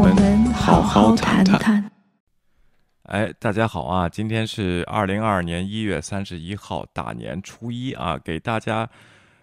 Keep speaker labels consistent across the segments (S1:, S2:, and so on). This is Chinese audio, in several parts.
S1: 我们好好谈谈。
S2: 哎，大家好啊！今天是二零二二年一月三十一号，大年初一啊，给大家。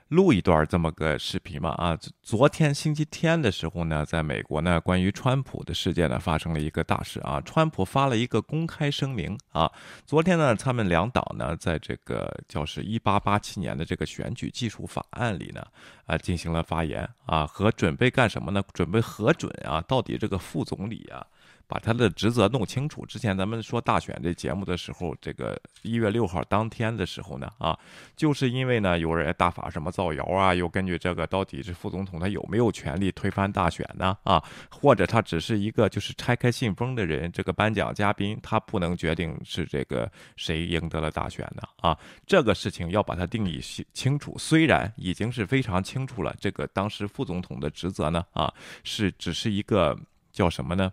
S2: 录一段这么个视频嘛啊，昨天星期天的时候呢，在美国呢，关于川普的事件呢，发生了一个大事啊，川普发了一个公开声明啊，昨天呢，他们两党呢，在这个叫是一八八七年的这个选举技术法案里呢，啊，进行了发言啊，和准备干什么呢？准备核准啊，到底这个副总理啊。把他的职责弄清楚。之前咱们说大选这节目的时候，这个一月六号当天的时候呢，啊，就是因为呢有人大法什么造谣啊，又根据这个到底是副总统他有没有权利推翻大选呢？啊，或者他只是一个就是拆开信封的人，这个颁奖嘉宾他不能决定是这个谁赢得了大选呢？啊，这个事情要把它定义清楚。虽然已经是非常清楚了，这个当时副总统的职责呢，啊，是只是一个叫什么呢？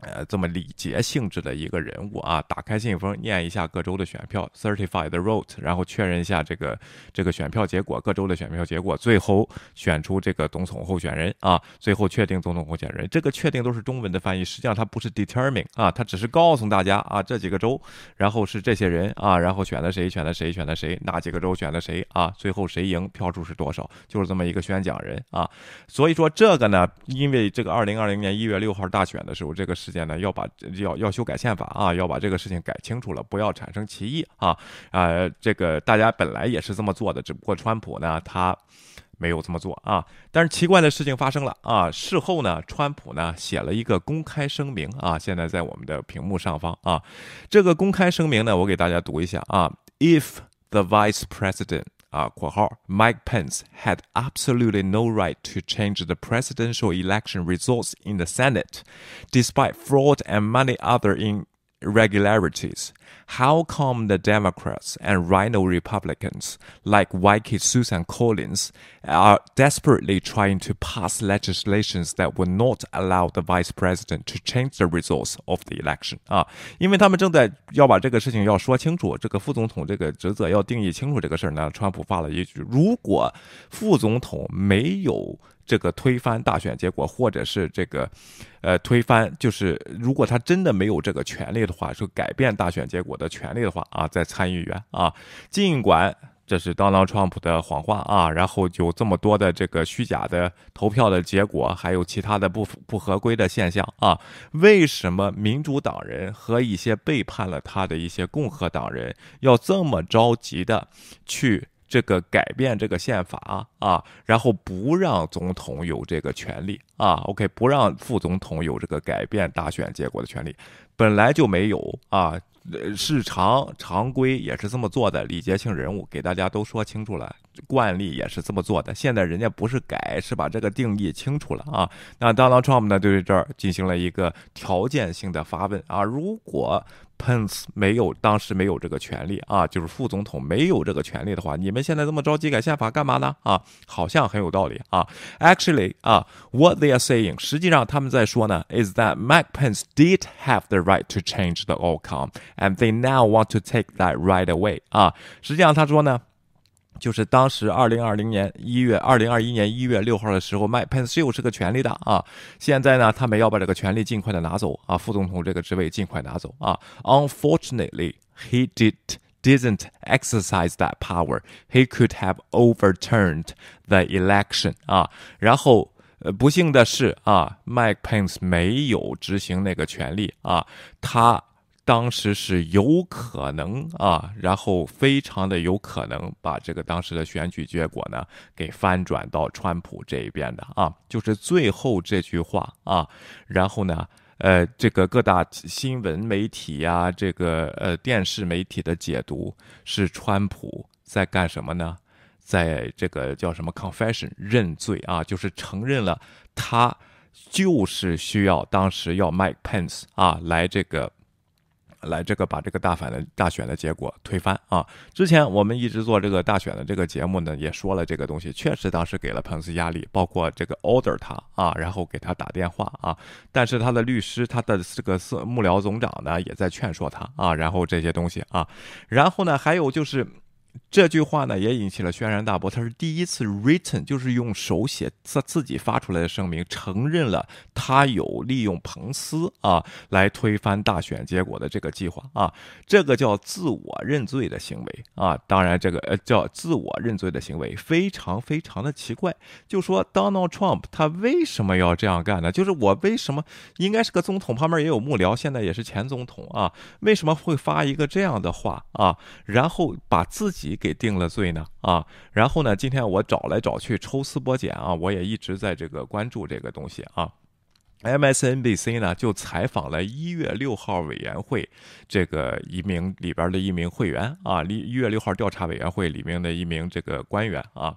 S2: 呃，这么礼节性质的一个人物啊，打开信封，念一下各州的选票，certified vote，然后确认一下这个这个选票结果，各州的选票结果，最后选出这个总统候选人啊，最后确定总统候选人。这个确定都是中文的翻译，实际上它不是 determine 啊，它只是告诉大家啊，这几个州，然后是这些人啊，然后选的谁，选的谁，选的谁，哪几个州选的谁啊，最后谁赢，票数是多少，就是这么一个宣讲人啊。所以说这个呢，因为这个二零二零年一月六号大选的时候，这个。时间呢，要把要要修改宪法啊，要把这个事情改清楚了，不要产生歧义啊啊！这个大家本来也是这么做的，只不过川普呢他没有这么做啊。但是奇怪的事情发生了啊！事后呢，川普呢写了一个公开声明啊，现在在我们的屏幕上方啊。这个公开声明呢，我给大家读一下啊：If the Vice President 啊，括号，Mike Pence had absolutely no right to change the presidential election results in the Senate, despite fraud and many other irregularities. How come the Democrats and Rhino Republicans, like Waikiki Susan Collins, are desperately trying to pass legislations that would not allow the vice president to change the results of the election？啊，因为他们正在要把这个事情要说清楚，这个副总统这个职责要定义清楚这个事儿呢。川普发了一句：如果副总统没有 这个推翻大选结果，或者是这个，呃，推翻就是如果他真的没有这个权利的话，说改变大选结果的权利的话啊，在参议员啊，尽管这是 Donald Trump 的谎话啊，然后有这么多的这个虚假的投票的结果，还有其他的不不合规的现象啊，为什么民主党人和一些背叛了他的一些共和党人要这么着急的去？这个改变这个宪法啊，然后不让总统有这个权利啊，OK，不让副总统有这个改变大选结果的权利，本来就没有啊，是常常规也是这么做的，礼节性人物给大家都说清楚了，惯例也是这么做的。现在人家不是改，是把这个定义清楚了啊。那 Donald Trump 呢，对这儿进行了一个条件性的发问啊，如果。Pence 没有当时没有这个权利啊，就是副总统没有这个权利的话，你们现在这么着急改宪法干嘛呢？啊，好像很有道理啊。Actually 啊，what they are saying，实际上他们在说呢，is that Mike Pence did have the right to change the outcome，and they now want to take that right away。啊，实际上他说呢。就是当时二零二零年一月，二零二一年一月六号的时候，麦佩斯又是个权利的啊。现在呢，他们要把这个权利尽快的拿走啊，副总统这个职位尽快拿走啊。Unfortunately, he did didn't exercise that power. He could have overturned the election 啊。然后呃，不幸的是啊，麦佩斯没有执行那个权利啊，他。当时是有可能啊，然后非常的有可能把这个当时的选举结果呢给翻转到川普这一边的啊，就是最后这句话啊，然后呢，呃，这个各大新闻媒体呀，这个呃电视媒体的解读是川普在干什么呢？在这个叫什么 confession 认罪啊，就是承认了他就是需要当时要 Mike Pence 啊来这个。来，这个把这个大反的大选的结果推翻啊！之前我们一直做这个大选的这个节目呢，也说了这个东西，确实当时给了彭斯压力，包括这个 order 他啊，然后给他打电话啊，但是他的律师、他的这个幕僚总长呢，也在劝说他啊，然后这些东西啊，然后呢，还有就是。这句话呢也引起了轩然大波，他是第一次 written，就是用手写自自己发出来的声明，承认了他有利用彭斯啊来推翻大选结果的这个计划啊，这个叫自我认罪的行为啊。当然，这个呃叫自我认罪的行为非常非常的奇怪。就说 Donald Trump 他为什么要这样干呢？就是我为什么应该是个总统，旁边也有幕僚，现在也是前总统啊，为什么会发一个这样的话啊？然后把自己。给定了罪呢啊，然后呢，今天我找来找去抽丝剥茧啊，我也一直在这个关注这个东西啊。MSNBC 呢就采访了一月六号委员会这个一名里边的一名会员啊，一一月六号调查委员会里面的一名这个官员啊，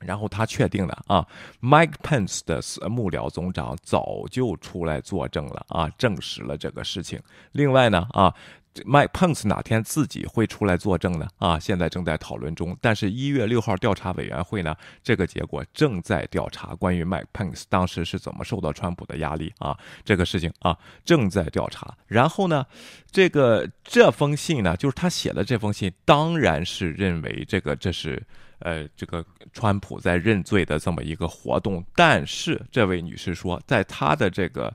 S2: 然后他确定了啊，Mike Pence 的幕僚总长早就出来作证了啊，证实了这个事情。另外呢啊。Mike Pence 哪天自己会出来作证呢？啊，现在正在讨论中。但是，一月六号调查委员会呢，这个结果正在调查关于 Mike Pence 当时是怎么受到川普的压力啊，这个事情啊正在调查。然后呢，这个这封信呢，就是他写的这封信，当然是认为这个这是呃这个川普在认罪的这么一个活动。但是，这位女士说，在她的这个。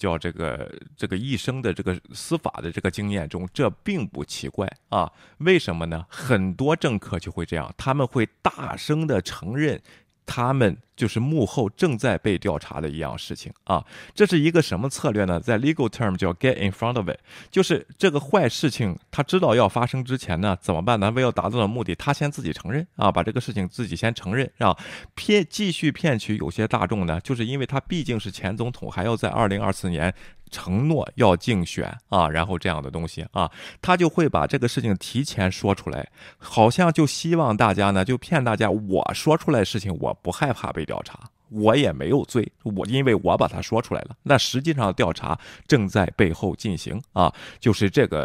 S2: 叫这个这个一生的这个司法的这个经验中，这并不奇怪啊？为什么呢？很多政客就会这样，他们会大声的承认。他们就是幕后正在被调查的一样事情啊，这是一个什么策略呢？在 legal term 叫 get in front of it，就是这个坏事情他知道要发生之前呢，怎么办呢？为了达到的目的，他先自己承认啊，把这个事情自己先承认啊，骗继续骗取有些大众呢，就是因为他毕竟是前总统，还要在二零二四年。承诺要竞选啊，然后这样的东西啊，他就会把这个事情提前说出来，好像就希望大家呢，就骗大家，我说出来事情，我不害怕被调查，我也没有罪，我因为我把它说出来了。那实际上调查正在背后进行啊，就是这个，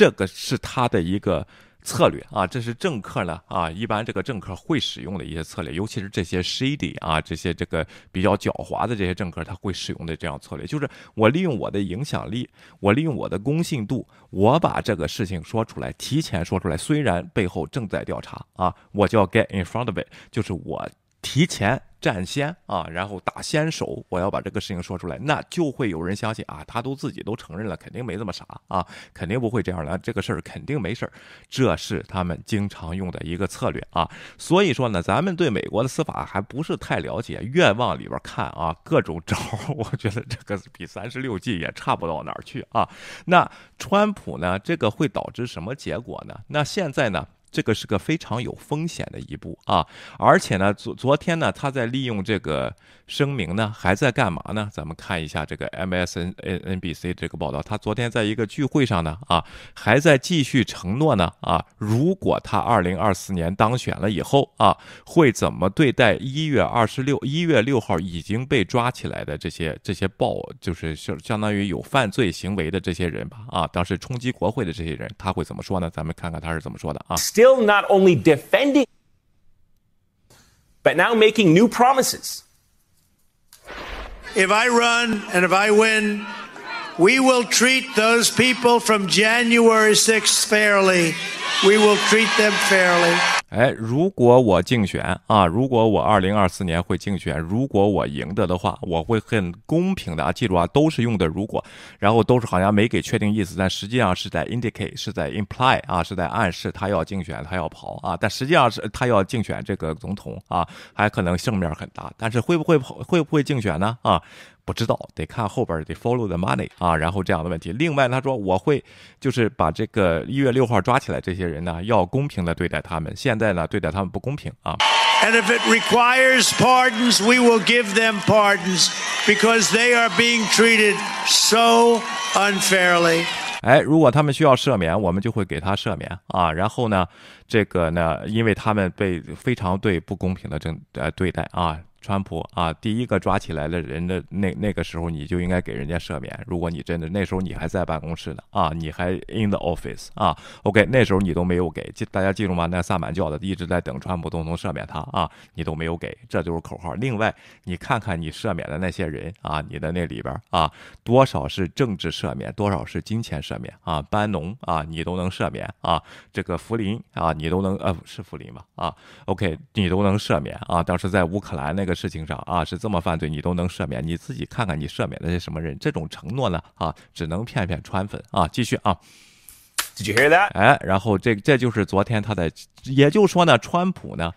S2: 这个是他的一个。策略啊，这是政客呢啊，一般这个政客会使用的一些策略，尤其是这些 shady 啊，这些这个比较狡猾的这些政客，他会使用的这样策略，就是我利用我的影响力，我利用我的公信度，我把这个事情说出来，提前说出来，虽然背后正在调查啊，我就要 get in front of it，就是我。提前占先啊，然后打先手，我要把这个事情说出来，那就会有人相信啊，他都自己都承认了，肯定没这么傻啊，肯定不会这样的，这个事儿肯定没事儿，这是他们经常用的一个策略啊。所以说呢，咱们对美国的司法还不是太了解，越往里边看啊，各种招，我觉得这个比三十六计也差不到哪儿去啊。那川普呢，这个会导致什么结果呢？那现在呢？这个是个非常有风险的一步啊！而且呢，昨昨天呢，他在利用这个声明呢，还在干嘛呢？咱们看一下这个 MSNNBC 这个报道，他昨天在一个聚会上呢，啊，还在继续承诺呢，啊，如果他二零二四年当选了以后啊，会怎么对待一月二十六一月六号已经被抓起来的这些这些暴，就是相相当于有犯罪行为的这些人吧？啊，当时冲击国会的这些人，他会怎么说呢？咱们看看他是怎么说的啊。
S3: Still not only defending, but now making new promises.
S4: If I run and if I win, we will treat those people from January 6th fairly. We will treat them fairly.
S2: 哎，如果我竞选啊，如果我二零二四年会竞选，如果我赢得的话，我会很公平的啊，记住啊，都是用的如果，然后都是好像没给确定意思，但实际上是在 indicate，是在 imply 啊，是在暗示他要竞选，他要跑啊，但实际上是他要竞选这个总统啊，还可能胜面很大，但是会不会跑，会不会竞选呢？啊？不知道，得看后边得 follow the money 啊，然后这样的问题。另外，他说我会就是把这个一月六号抓起来这些人呢，要公平的对待他们。现在呢，对待他们不公平啊。
S4: And if it requires pardons, we will give them pardons because they are being treated so unfairly.
S2: 哎，如果他们需要赦免，我们就会给他赦免啊。然后呢，这个呢，因为他们被非常对不公平的正呃对待啊。川普啊，第一个抓起来的人的那那个时候，你就应该给人家赦免。如果你真的那时候你还在办公室呢啊，你还 in the office 啊，OK，那时候你都没有给，记大家记住吗？那萨满教的一直在等川普总统赦免他啊，你都没有给，这就是口号。另外，你看看你赦免的那些人啊，你的那里边啊，多少是政治赦免，多少是金钱赦免啊？班农啊，你都能赦免啊？这个福林啊，你都能呃是福林吧？啊，OK，你都能赦免啊？当时在乌克兰那个事情上啊，是这么犯罪，你都能赦免？你自己看看你赦免的是什么人？这种承诺呢啊，只能骗骗川粉啊！继续啊。
S3: Did you hear that？
S2: 哎，然后这这就是昨天他的，也就是说呢，川普呢。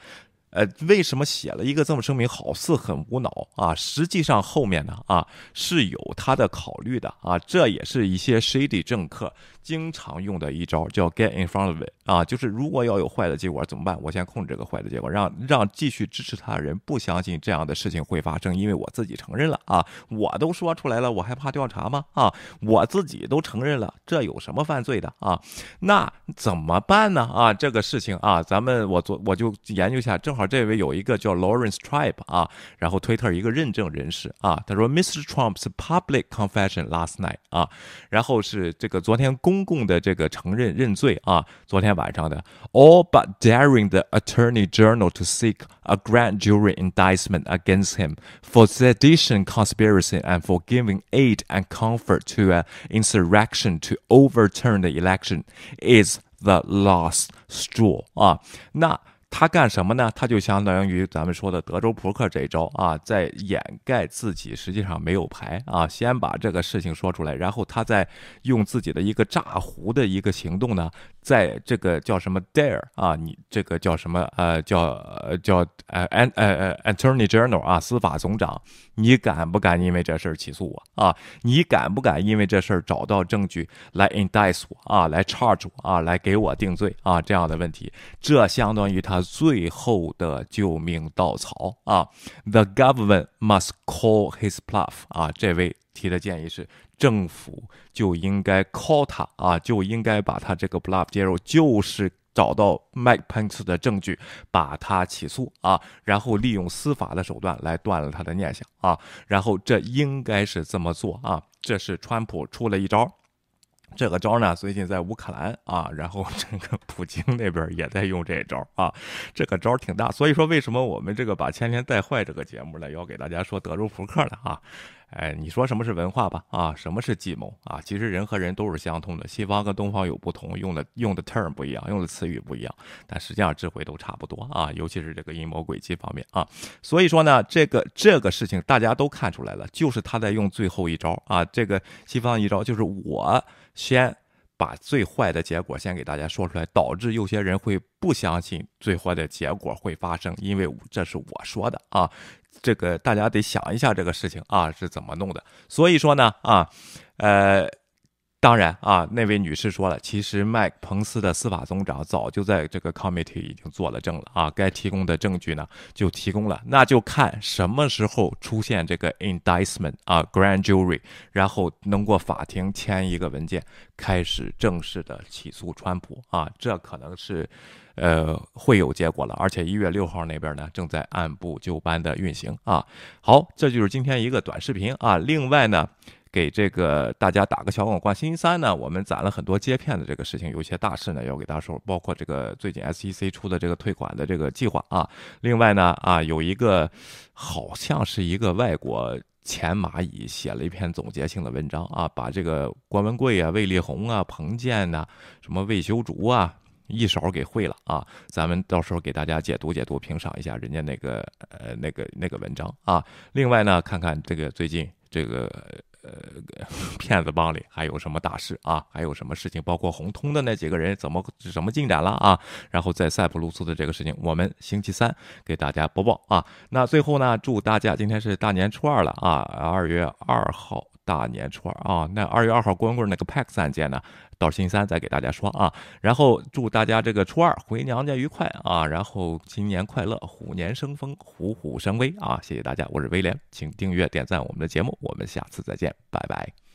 S2: 呃，为什么写了一个这么声明，好似很无脑啊？实际上后面呢啊是有他的考虑的啊，这也是一些 shady 政客经常用的一招，叫 get in front of it 啊，就是如果要有坏的结果怎么办？我先控制这个坏的结果，让让继续支持他的人不相信这样的事情会发生，因为我自己承认了啊，我都说出来了，我还怕调查吗？啊，我自己都承认了，这有什么犯罪的啊？那怎么办呢？啊，这个事情啊，咱们我做我就研究一下，正好。这位有一个叫 Lawrence Tribe 啊，然后推特一个认证人士啊，他说 Mr. Trump's public confession last night 啊，然后是这个昨天公共的这个承认认罪啊，昨天晚上的 all but daring the Attorney General to seek a grand jury indictment against him for sedition conspiracy and for giving aid and comfort to an insurrection to overturn the election is the last straw 啊，那。 他干什么呢？他就相当于咱们说的德州扑克这一招啊，在掩盖自己实际上没有牌啊，先把这个事情说出来，然后他再用自己的一个炸胡的一个行动呢。在这个叫什么 Dare 啊，你这个叫什么呃叫呃叫呃 an 呃呃 Attorney General 啊，司法总长，你敢不敢因为这事儿起诉我啊？你敢不敢因为这事儿找到证据来 indict 我啊？来 charge 我啊？来给我定罪啊？这样的问题，这相当于他最后的救命稻草啊。The government must call his bluff 啊，这位。提的建议是，政府就应该 call 他啊，就应该把他这个 bluff 接入，就是找到 Mike Pence 的证据，把他起诉啊，然后利用司法的手段来断了他的念想啊，然后这应该是这么做啊，这是川普出了一招。这个招呢，最近在乌克兰啊，然后这个普京那边也在用这招啊，这个招挺大。所以说，为什么我们这个把千天带坏这个节目呢，要给大家说德州扑克呢啊？哎，你说什么是文化吧？啊，什么是计谋啊？其实人和人都是相通的，西方跟东方有不同，用的用的 term 不一样，用的词语不一样，但实际上智慧都差不多啊。尤其是这个阴谋诡计方面啊。所以说呢，这个这个事情大家都看出来了，就是他在用最后一招啊。这个西方一招就是我。先把最坏的结果先给大家说出来，导致有些人会不相信最坏的结果会发生，因为这是我说的啊。这个大家得想一下这个事情啊是怎么弄的。所以说呢啊，呃。当然啊，那位女士说了，其实麦彭斯的司法总长早就在这个 committee 已经做了证了啊，该提供的证据呢就提供了，那就看什么时候出现这个 indictment 啊 grand jury，然后能过法庭签一个文件，开始正式的起诉川普啊，这可能是呃会有结果了，而且一月六号那边呢正在按部就班的运行啊。好，这就是今天一个短视频啊，另外呢。给这个大家打个小广告，星期三呢，我们攒了很多接片的这个事情，有一些大事呢要给大家说，包括这个最近 SEC 出的这个退款的这个计划啊。另外呢，啊，有一个好像是一个外国前蚂蚁写了一篇总结性的文章啊，把这个郭文贵啊、魏立红啊、彭建呐、什么魏修竹啊一手给会了啊。咱们到时候给大家解读解读，评赏一下人家那个呃那个那个文章啊。另外呢，看看这个最近这个。呃，骗子帮里还有什么大事啊？还有什么事情？包括红通的那几个人怎么什么进展了啊？然后在塞浦路斯的这个事情，我们星期三给大家播报啊。那最后呢，祝大家今天是大年初二了啊，二月二号大年初二啊。那二月二号光棍那个 PAX 案件呢，到星期三再给大家说啊。然后祝大家这个初二回娘家愉快啊。然后新年快乐，虎年生风，虎虎生威啊！谢谢大家，我是威廉，请订阅点赞我们的节目，我们下次再见。拜拜。